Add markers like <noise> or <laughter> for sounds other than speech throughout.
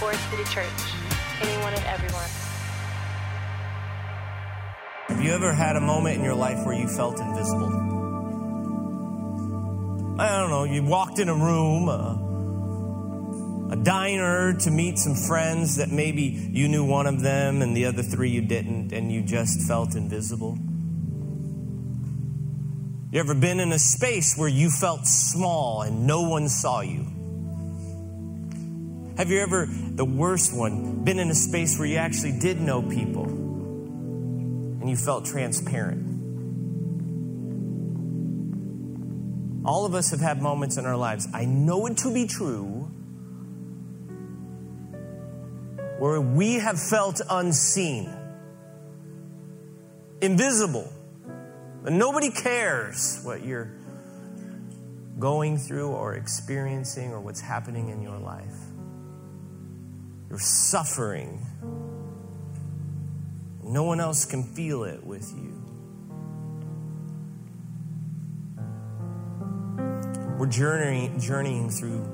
Forest City Church. Anyone and everyone. Have you ever had a moment in your life where you felt invisible? I don't know, you walked in a room, a, a diner to meet some friends that maybe you knew one of them and the other three you didn't, and you just felt invisible. You ever been in a space where you felt small and no one saw you? Have you ever, the worst one, been in a space where you actually did know people and you felt transparent? All of us have had moments in our lives, I know it to be true, where we have felt unseen, invisible and nobody cares what you're going through or experiencing or what's happening in your life. You're suffering. No one else can feel it with you. We're journeying, journeying through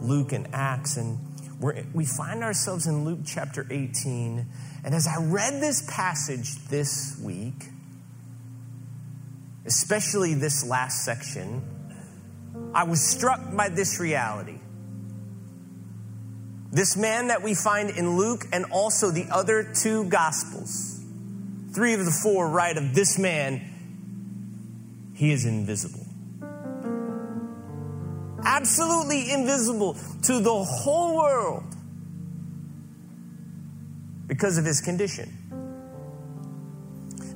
Luke and Acts, and we we find ourselves in Luke chapter 18. And as I read this passage this week, especially this last section, I was struck by this reality. This man that we find in Luke and also the other two gospels, three of the four write of this man, he is invisible. Absolutely invisible to the whole world because of his condition.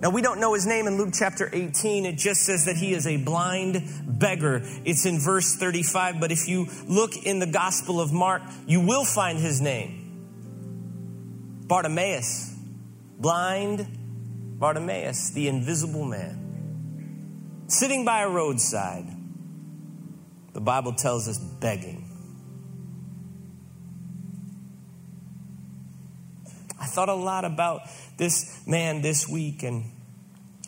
Now, we don't know his name in Luke chapter 18. It just says that he is a blind beggar. It's in verse 35, but if you look in the Gospel of Mark, you will find his name Bartimaeus. Blind Bartimaeus, the invisible man. Sitting by a roadside, the Bible tells us begging. I thought a lot about this man this week, and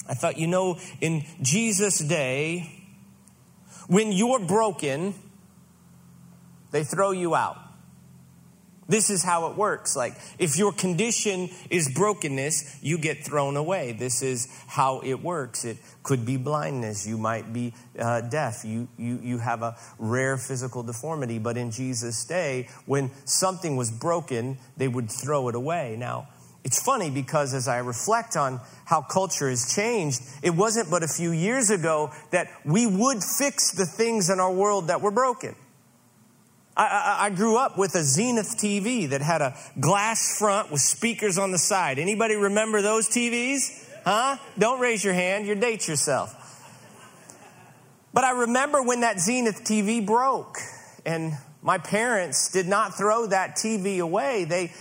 I thought, you know, in Jesus' day, when you're broken, they throw you out. This is how it works. Like, if your condition is brokenness, you get thrown away. This is how it works. It could be blindness. You might be uh, deaf. You, you, you have a rare physical deformity. But in Jesus' day, when something was broken, they would throw it away. Now, it's funny because as I reflect on how culture has changed, it wasn't but a few years ago that we would fix the things in our world that were broken. I, I, I, grew up with a Zenith TV that had a glass front with speakers on the side. Anybody remember those TVs? Huh? Don't raise your hand, you date yourself. But I remember when that Zenith TV broke, and my parents did not throw that TV away. They,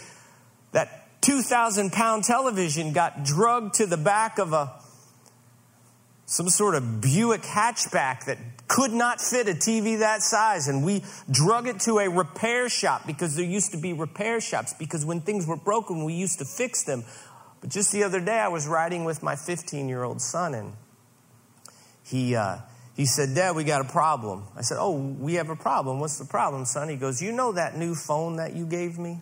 that 2,000 pound television got drugged to the back of a some sort of Buick hatchback that could not fit a TV that size. And we drug it to a repair shop because there used to be repair shops because when things were broken, we used to fix them. But just the other day, I was riding with my 15 year old son and he, uh, he said, Dad, we got a problem. I said, Oh, we have a problem. What's the problem, son? He goes, You know that new phone that you gave me?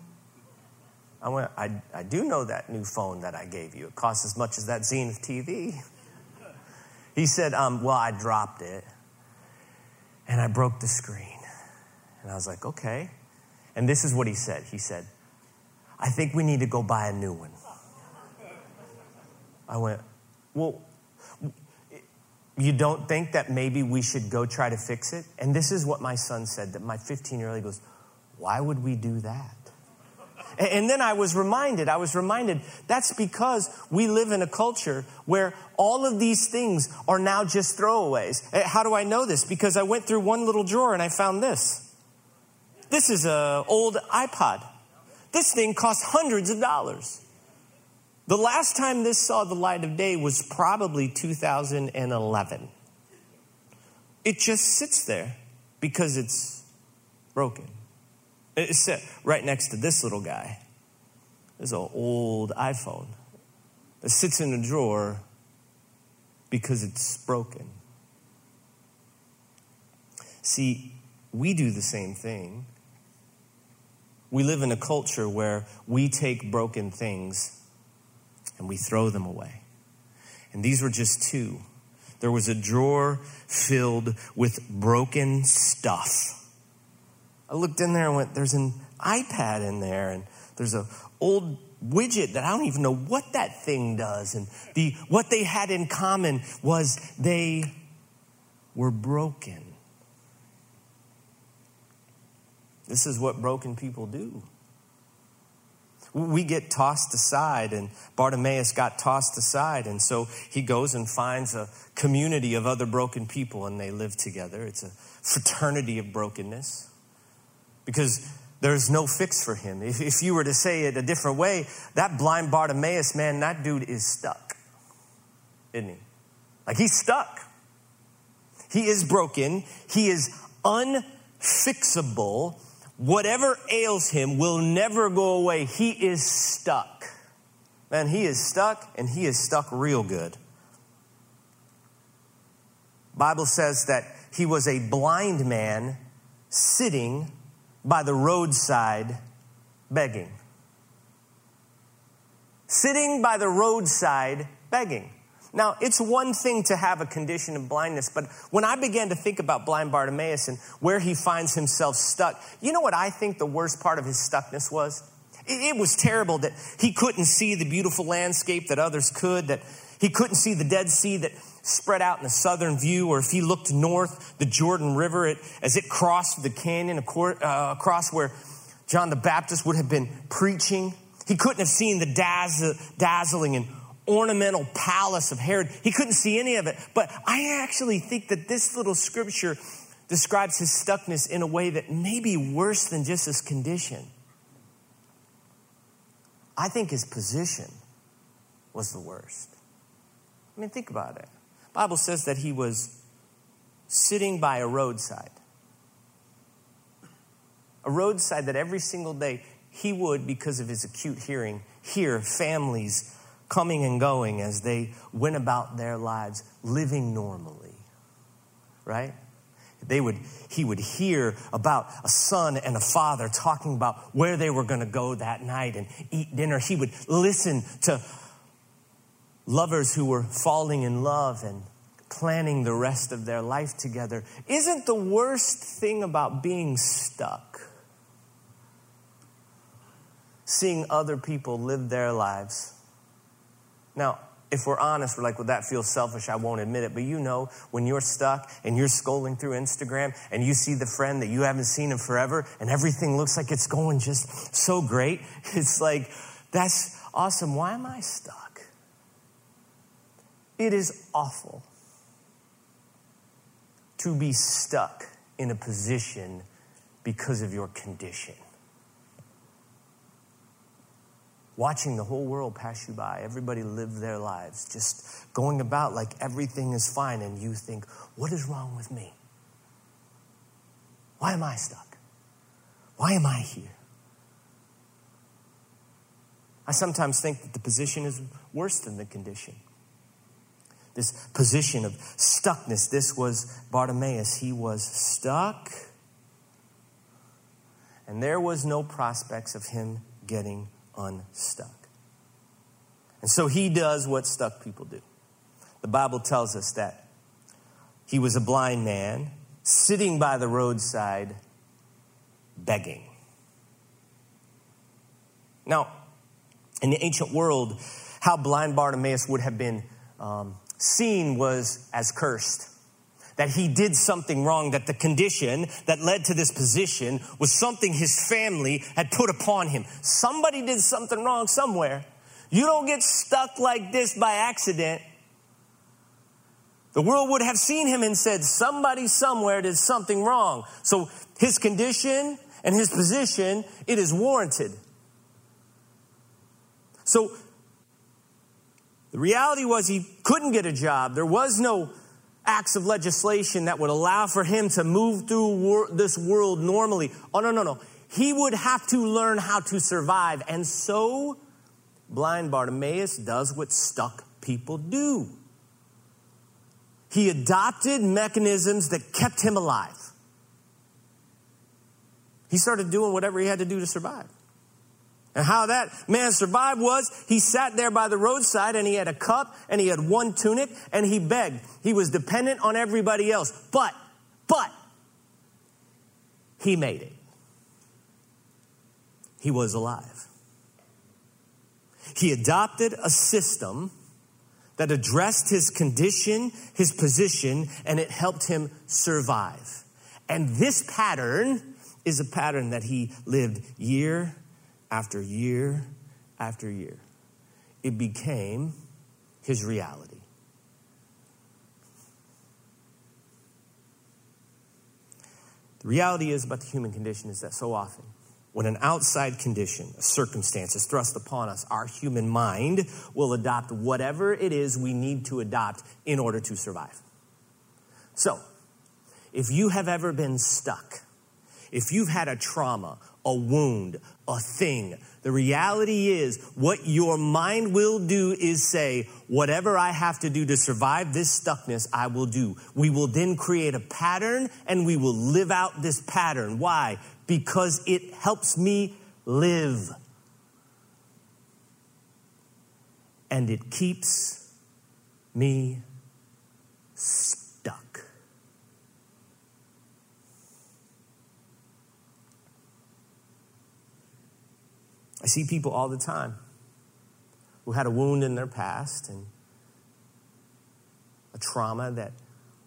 I went, I, I do know that new phone that I gave you. It costs as much as that Zenith TV. He said, um, Well, I dropped it and I broke the screen. And I was like, Okay. And this is what he said He said, I think we need to go buy a new one. I went, Well, you don't think that maybe we should go try to fix it? And this is what my son said that my 15 year old goes, Why would we do that? And then I was reminded, I was reminded that's because we live in a culture where all of these things are now just throwaways. How do I know this? Because I went through one little drawer and I found this. This is an old iPod. This thing costs hundreds of dollars. The last time this saw the light of day was probably 2011. It just sits there because it's broken. It's right next to this little guy. There's an old iPhone that sits in a drawer because it's broken. See, we do the same thing. we live in a culture where we take broken things and we throw them away. And these were just two. There was a drawer filled with broken stuff. I looked in there and went, there's an iPad in there, and there's an old widget that I don't even know what that thing does. And the what they had in common was they were broken. This is what broken people do. We get tossed aside, and Bartimaeus got tossed aside, and so he goes and finds a community of other broken people, and they live together. It's a fraternity of brokenness because there's no fix for him. If, if you were to say it a different way, that blind Bartimaeus, man, that dude is stuck, isn't he? Like he's stuck. He is broken, he is unfixable whatever ails him will never go away. He is stuck. Man, he is stuck and he is stuck real good. Bible says that he was a blind man sitting by the roadside begging. Sitting by the roadside begging. Now, it's one thing to have a condition of blindness, but when I began to think about blind Bartimaeus and where he finds himself stuck, you know what I think the worst part of his stuckness was? It was terrible that he couldn't see the beautiful landscape that others could, that he couldn't see the Dead Sea that spread out in the southern view, or if he looked north, the Jordan River it, as it crossed the canyon uh, across where John the Baptist would have been preaching. He couldn't have seen the dazzling and ornamental palace of Herod. He couldn't see any of it. But I actually think that this little scripture describes his stuckness in a way that may be worse than just his condition. I think his position was the worst. I mean, think about it. Bible says that he was sitting by a roadside. A roadside that every single day he would, because of his acute hearing, hear families coming and going as they went about their lives living normally, right? They would, he would hear about a son and a father talking about where they were going to go that night and eat dinner. He would listen to lovers who were falling in love and planning the rest of their life together. Isn't the worst thing about being stuck seeing other people live their lives now, if we're honest, we're like, well, that feels selfish. I won't admit it. But you know, when you're stuck and you're scrolling through Instagram and you see the friend that you haven't seen in forever and everything looks like it's going just so great, <laughs> it's like, that's awesome. Why am I stuck? It is awful to be stuck in a position because of your condition watching the whole world pass you by, everybody live their lives, just going about like everything is fine, and you think, what is wrong with me? Why am I stuck? Why am I here? I sometimes think that the position is worse than the condition. This position of stuckness, this was Bartimaeus. He was stuck, and there was no prospects of him getting unstuck. And so he does what stuck people do. The Bible tells us that he was a blind man sitting by the roadside begging. Now, in the ancient world, how blind Bartimaeus would have been um, seen was as cursed that he did something wrong, that the condition that led to this position was something his family had put upon him. Somebody did something wrong somewhere. You don't get stuck like this by accident. The world would have seen him and said, somebody somewhere did something wrong. So his condition and his position, it is warranted. So the reality was he couldn't get a job. There was no acts of legislation that would allow for him to move through wor- this world normally. Oh, no, no, no. He would have to learn how to survive. And so, blind Bartimaeus does what stuck people do. He adopted mechanisms that kept him alive. He started doing whatever he had to do to survive. And how that man survived was he sat there by the roadside and he had a cup and he had one tunic and he begged. He was dependent on everybody else. But, but, he made it. He was alive. He adopted a system that addressed his condition, his position, and it helped him survive. And this pattern is a pattern that he lived year after year after year. It became his reality. The reality is about the human condition is that so often, when an outside condition, a circumstance is thrust upon us, our human mind will adopt whatever it is we need to adopt in order to survive. So, if you have ever been stuck, if you've had a trauma, a wound, a thing, the reality is what your mind will do is say, whatever I have to do to survive this stuckness, I will do. We will then create a pattern and we will live out this pattern. Why? Because it helps me live. And it keeps me stuck. I see people all the time who had a wound in their past and a trauma that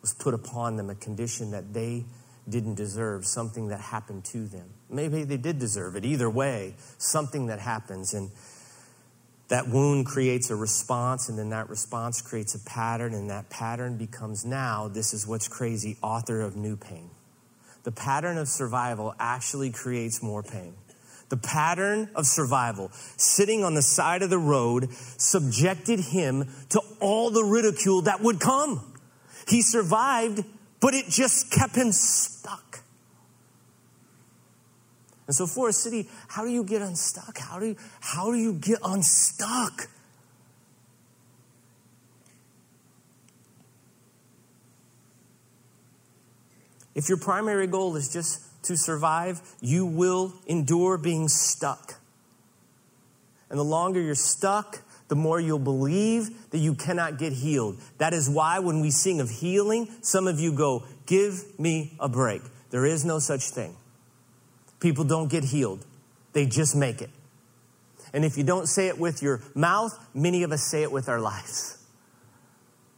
was put upon them, a condition that they didn't deserve, something that happened to them. Maybe they did deserve it. Either way, something that happens. And that wound creates a response, and then that response creates a pattern, and that pattern becomes now, this is what's crazy, author of new pain. The pattern of survival actually creates more pain the pattern of survival, sitting on the side of the road, subjected him to all the ridicule that would come. He survived, but it just kept him stuck. And so, Forest City, how do you get unstuck? How do you, how do you get unstuck? If your primary goal is just to survive, you will endure being stuck. And the longer you're stuck, the more you'll believe that you cannot get healed. That is why when we sing of healing, some of you go, Give me a break. There is no such thing. People don't get healed, they just make it. And if you don't say it with your mouth, many of us say it with our lives.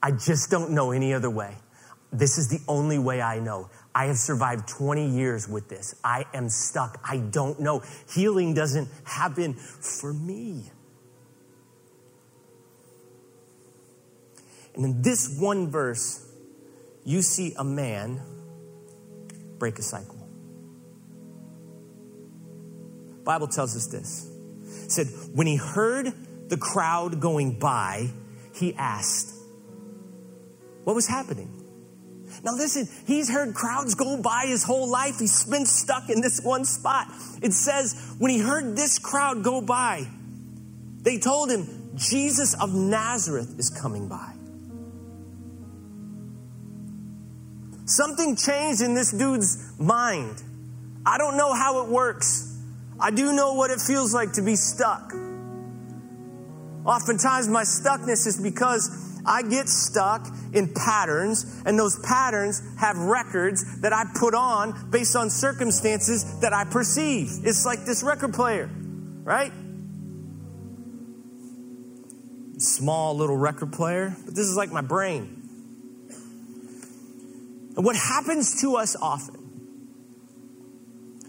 I just don't know any other way. This is the only way I know. I have survived 20 years with this. I am stuck. I don't know. Healing doesn't happen for me. And in this one verse, you see a man break a cycle. Bible tells us this. It said, when he heard the crowd going by, he asked, What was happening? Now, listen, he's heard crowds go by his whole life. He's been stuck in this one spot. It says, when he heard this crowd go by, they told him, Jesus of Nazareth is coming by. Something changed in this dude's mind. I don't know how it works. I do know what it feels like to be stuck. Oftentimes, my stuckness is because I get stuck in patterns, and those patterns have records that I put on based on circumstances that I perceive. It's like this record player, right? Small little record player, but this is like my brain. And what happens to us often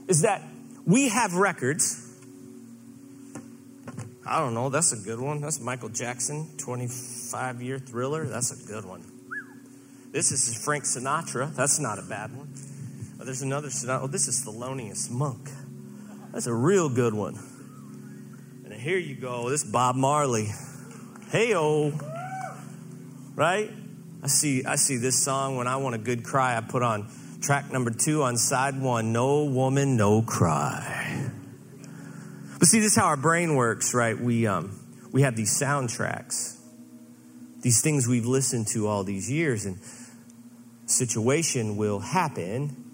is that we have records I don't know. That's a good one. That's Michael Jackson, 25 year thriller. That's a good one. This is Frank Sinatra. That's not a bad one. Oh, there's another Sinatra. Oh, this is Thelonious Monk. That's a real good one. And here you go. This Bob Marley. Hey oh. Right? I see I see this song when I want a good cry, I put on track number two on side one, No Woman, No Cry. But see, this is how our brain works, right? We, um, we have these soundtracks, these things we've listened to all these years, and situation will happen,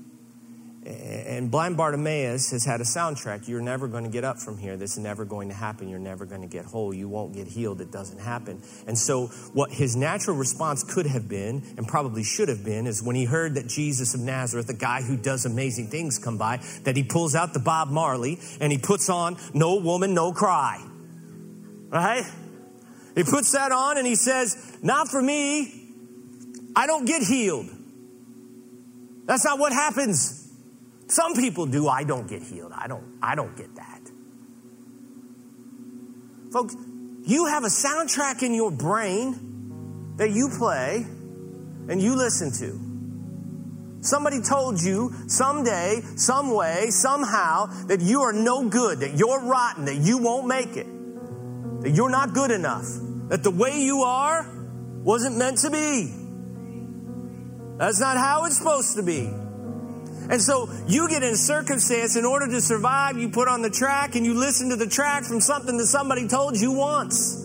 And blind Bartimaeus has had a soundtrack. You're never going to get up from here. This is never going to happen. You're never going to get whole. You won't get healed. It doesn't happen. And so, what his natural response could have been, and probably should have been, is when he heard that Jesus of Nazareth, a guy who does amazing things, come by, that he pulls out the Bob Marley and he puts on No Woman, No Cry. Right? He puts that on and he says, Not for me. I don't get healed. That's not what happens. Some people do. I don't get healed. I don't, I don't get that. Folks, you have a soundtrack in your brain that you play and you listen to. Somebody told you someday, some way, somehow that you are no good, that you're rotten, that you won't make it, that you're not good enough, that the way you are wasn't meant to be. That's not how it's supposed to be. And so you get in circumstance in order to survive, you put on the track and you listen to the track from something that somebody told you once.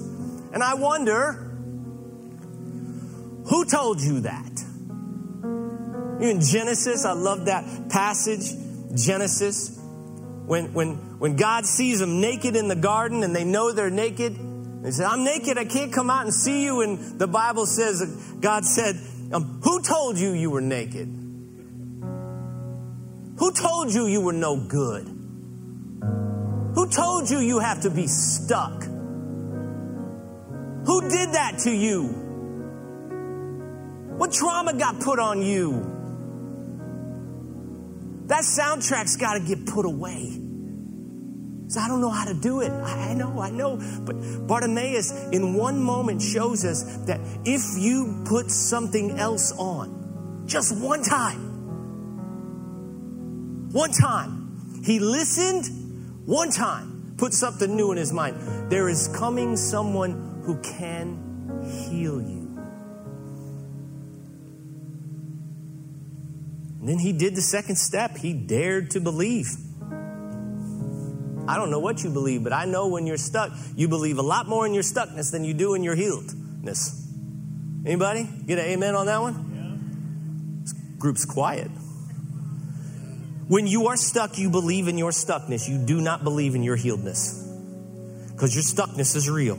And I wonder, who told you that? You In Genesis, I love that passage, Genesis, when, when, when God sees them naked in the garden and they know they're naked. They say, I'm naked, I can't come out and see you. And the Bible says, God said, um, Who told you you were naked? Who told you you were no good? Who told you you have to be stuck? Who did that to you? What trauma got put on you? That soundtrack's got to get put away. So I don't know how to do it. I, know, I know. But Bartimaeus, in one moment, shows us that if you put something else on, just one time, one time. He listened one time, put something new in his mind. There is coming someone who can heal you. And then he did the second step. He dared to believe. I don't know what you believe, but I know when you're stuck, you believe a lot more in your stuckness than you do in your healedness. Anybody? Get an amen on that one? Yeah. This group's quiet. When you are stuck, you believe in your stuckness. You do not believe in your healedness. Because your stuckness is real.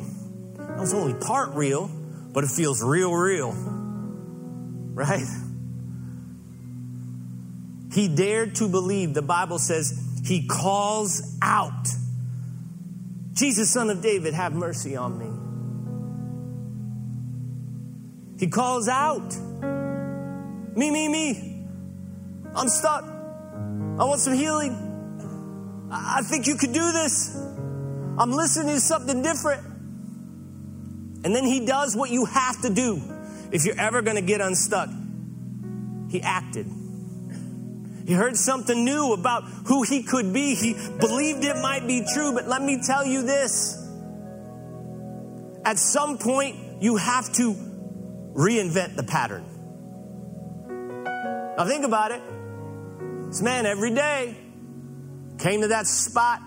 It was only part real, but it feels real, real. Right? He dared to believe. The Bible says he calls out, Jesus, son of David, have mercy on me. He calls out, me, me, me. I'm stuck. I want some healing. I think you could do this. I'm listening to something different. And then he does what you have to do if you're ever going to get unstuck. He acted. He heard something new about who he could be. He believed it might be true, but let me tell you this. At some point, you have to reinvent the pattern. Now, think about it. This man every day came to that spot.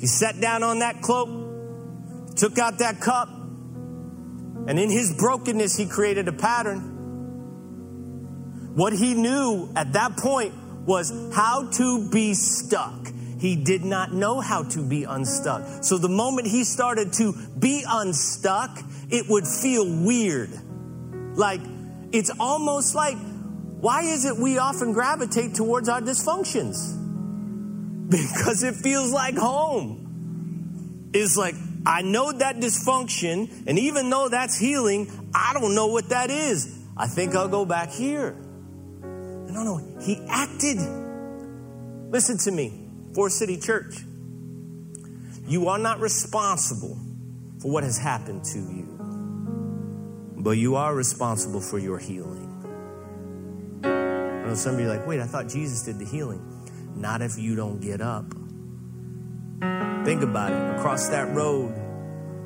He sat down on that cloak, took out that cup, and in his brokenness, he created a pattern. What he knew at that point was how to be stuck. He did not know how to be unstuck. So the moment he started to be unstuck, it would feel weird. Like, it's almost like why is it we often gravitate towards our dysfunctions? <laughs> Because it feels like home. It's like, I know that dysfunction, and even though that's healing, I don't know what that is. I think I'll go back here. No, no, he acted. Listen to me, Forest City Church. You are not responsible for what has happened to you, but you are responsible for your healing know some of you like, wait, I thought Jesus did the healing. Not if you don't get up. Think about it. Across that road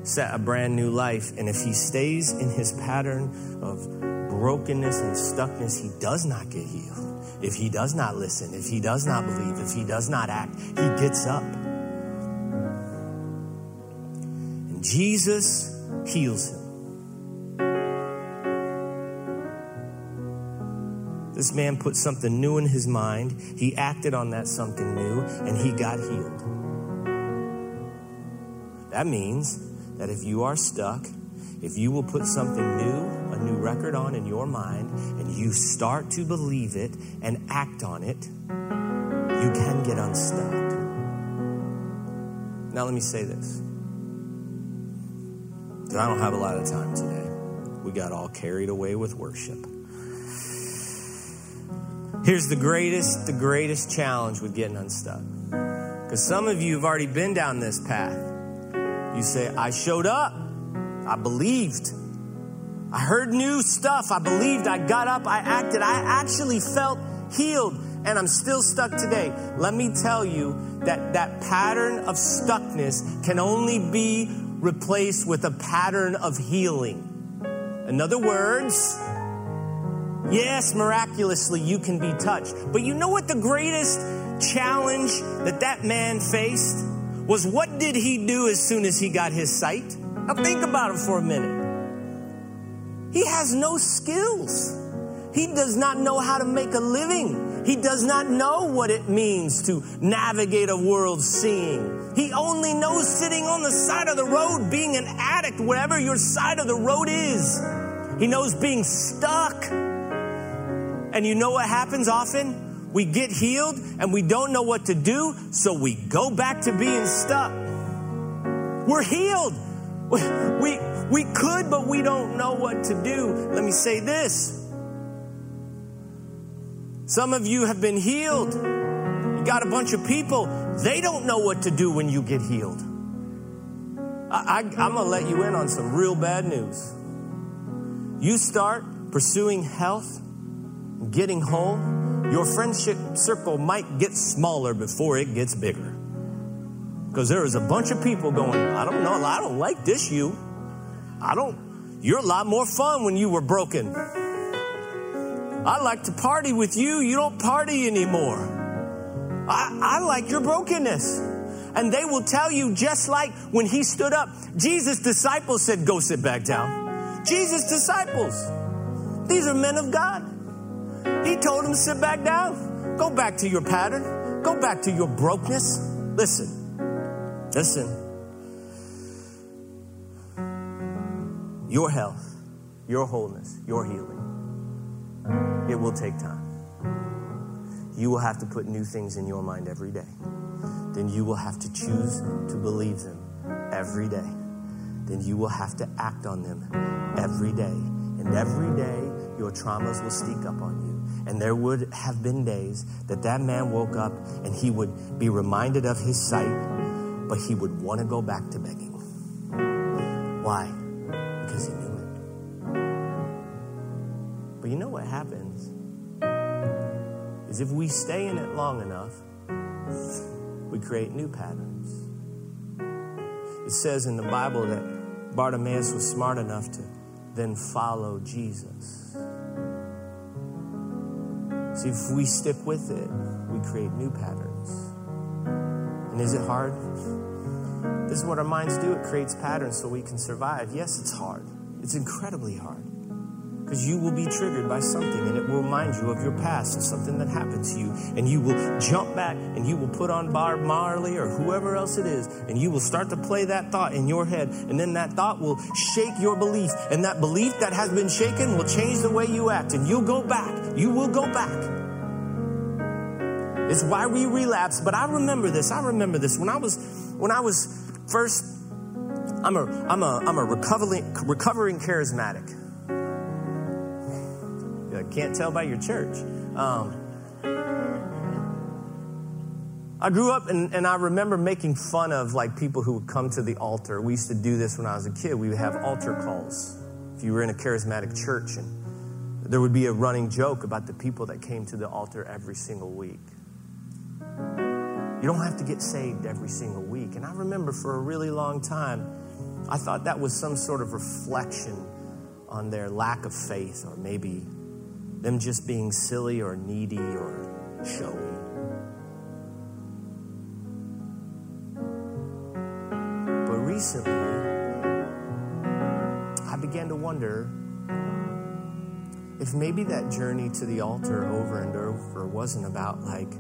set a brand new life. And if he stays in his pattern of brokenness and stuckness, he does not get healed. If he does not listen, if he does not believe, if he does not act, he gets up. And Jesus heals him. This man put something new in his mind. He acted on that something new and he got healed. That means that if you are stuck, if you will put something new, a new record on in your mind, and you start to believe it and act on it, you can get unstuck. Now, let me say this. because I don't have a lot of time today. We got all carried away with worship. Here's the greatest, the greatest challenge with getting unstuck. Because some of you have already been down this path. You say, I showed up. I believed. I heard new stuff. I believed. I got up. I acted. I actually felt healed. And I'm still stuck today. Let me tell you that that pattern of stuckness can only be replaced with a pattern of healing. In other words, yes, miraculously you can be touched. But you know what the greatest challenge that that man faced was what did he do as soon as he got his sight? Now think about it for a minute. He has no skills. He does not know how to make a living. He does not know what it means to navigate a world seeing. He only knows sitting on the side of the road, being an addict, wherever your side of the road is. He knows being stuck. And you know what happens often? We get healed and we don't know what to do, so we go back to being stuck. We're healed. <laughs> We, we could, but we don't know what to do. Let me say this. Some of you have been healed. You got a bunch of people, they don't know what to do when you get healed. I, am going to let you in on some real bad news. You start pursuing health, getting home, your friendship circle might get smaller before it gets bigger. Because there is a bunch of people going, I don't know, I don't like this you. I don't, you're a lot more fun when you were broken. I like to party with you. You don't party anymore. I, I like your brokenness. And they will tell you, just like when he stood up, Jesus' disciples said, Go sit back down. Jesus' disciples, these are men of God. He told him, to sit back down. Go back to your pattern. Go back to your brokenness. Listen, Listen, your health, your wholeness, your healing, it will take time. You will have to put new things in your mind every day. Then you will have to choose to believe them every day. Then you will have to act on them every day. And every day, your traumas will sneak up on you. And there would have been days that that man woke up and he would be reminded of his sight but he would want to go back to begging. Why? Because he knew it. But you know what happens? Is if we stay in it long enough, we create new patterns. It says in the Bible that Bartimaeus was smart enough to then follow Jesus. See, if we stick with it, we create new patterns. And is it hard? This is what our minds do. It creates patterns so we can survive. Yes, it's hard. It's incredibly hard. Because you will be triggered by something and it will remind you of your past and something that happened to you. And you will jump back and you will put on Bob Marley or whoever else it is. And you will start to play that thought in your head. And then that thought will shake your belief. And that belief that has been shaken will change the way you act. And you'll go back. You will go back. It's why we relapse. But I remember this. I remember this. When I was, when I was First, I'm a, I'm a, I'm a recovering, recovering charismatic. I can't tell by your church. Um, I grew up and, and I remember making fun of like people who would come to the altar. We used to do this when I was a kid. We would have altar calls. If you were in a charismatic church, and there would be a running joke about the people that came to the altar every single week. You don't have to get saved every single week. And I remember for a really long time, I thought that was some sort of reflection on their lack of faith or maybe them just being silly or needy or showy. But recently, I began to wonder if maybe that journey to the altar over and over wasn't about like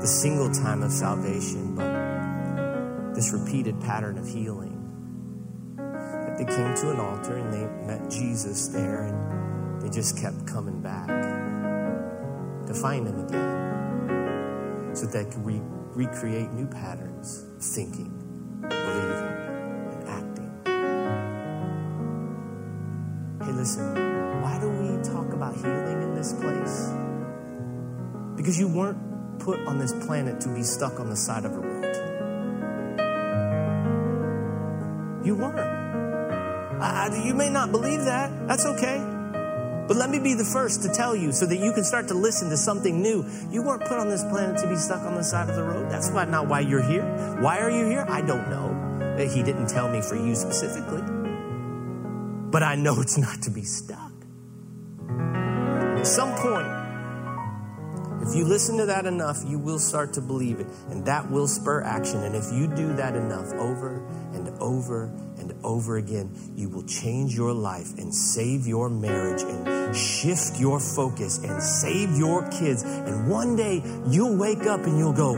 the single time of salvation, but this repeated pattern of healing. That they came to an altar and they met Jesus there and they just kept coming back to find him again so that could re- recreate new patterns of thinking, believing, and acting. Hey, listen, why do we talk about healing in this place? Because you weren't put on this planet to be stuck on the side of a road. You weren't. Uh, you may not believe that. That's okay. But let me be the first to tell you so that you can start to listen to something new. You weren't put on this planet to be stuck on the side of the road. That's why, not why you're here. Why are you here? I don't know. He didn't tell me for you specifically. But I know it's not to be stuck. At some point, you listen to that enough, you will start to believe it, and that will spur action. And if you do that enough over and over and over again, you will change your life and save your marriage and shift your focus and save your kids. And one day you'll wake up and you'll go,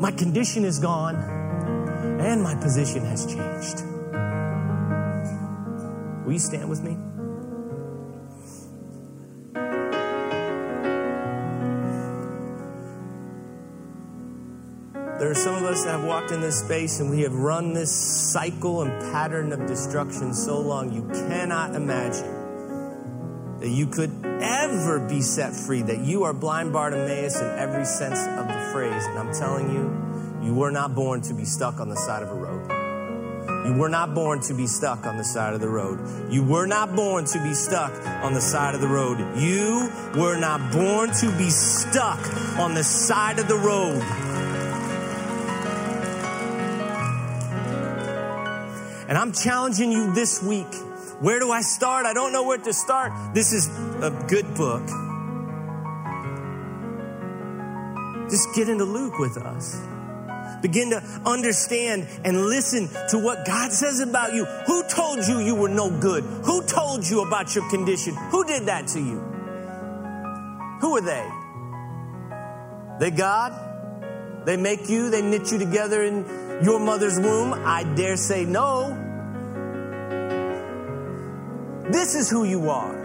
My condition is gone, and my position has changed. Will you stand with me? Are some of us that have walked in this space and we have run this cycle and pattern of destruction so long you cannot imagine that you could ever be set free, that you are blind Bartimaeus in every sense of the phrase. And I'm telling you, you were not born to be stuck on the side of a road. You were not born to be stuck on the side of the road. You were not born to be stuck on the side of the road. You were not born to be stuck on the side of the road. And I'm challenging you this week. Where do I start? I don't know where to start. This is a good book. Just get into Luke with us. Begin to understand and listen to what God says about you. Who told you you were no good? Who told you about your condition? Who did that to you? Who are they? They God? They make you, they knit you together in your mother's womb? I dare say no. This is who you are.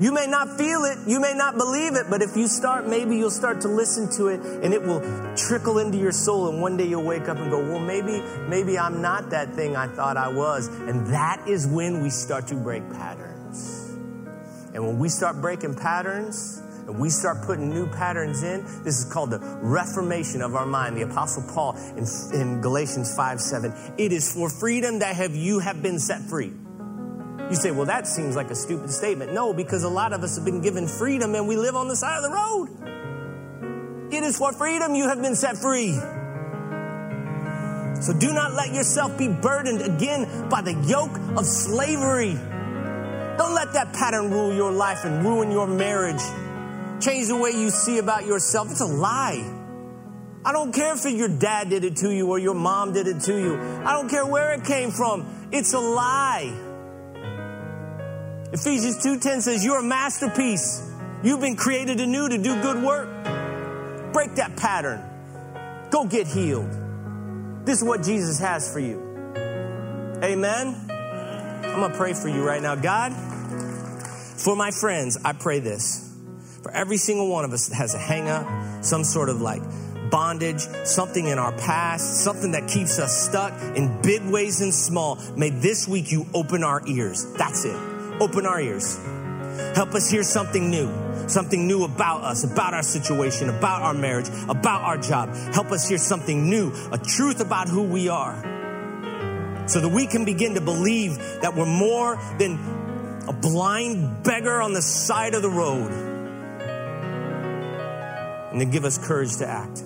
You may not feel it, you may not believe it, but if you start, maybe you'll start to listen to it and it will trickle into your soul. And one day you'll wake up and go, Well, maybe, maybe I'm not that thing I thought I was. And that is when we start to break patterns. And when we start breaking patterns, and we start putting new patterns in, this is called the reformation of our mind. The Apostle Paul in, in Galatians 5 7. It is for freedom that have you have been set free. You say, well, that seems like a stupid statement. No, because a lot of us have been given freedom and we live on the side of the road. It is for freedom you have been set free. So do not let yourself be burdened again by the yoke of slavery. Don't let that pattern rule your life and ruin your marriage. Change the way you see about yourself. It's a lie. I don't care if your dad did it to you or your mom did it to you. I don't care where it came from. It's a lie. Ephesians 2:10 says you're a masterpiece. You've been created anew to do good work. Break that pattern. Go get healed. This is what Jesus has for you. Amen. I'm going to pray for you right now. God, for my friends, I pray this. For every single one of us that has a hang up, some sort of like bondage, something in our past, something that keeps us stuck in big ways and small, may this week you open our ears. That's it. Open our ears. Help us hear something new, something new about us, about our situation, about our marriage, about our job. Help us hear something new, a truth about who we are, so that we can begin to believe that we're more than a blind beggar on the side of the road. And then give us courage to act.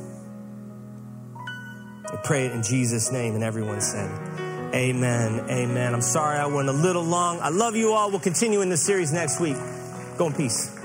I pray it in Jesus' name, and everyone said, Amen. Amen. I'm sorry I went a little long. I love you all. We'll continue in this series next week. Go in peace.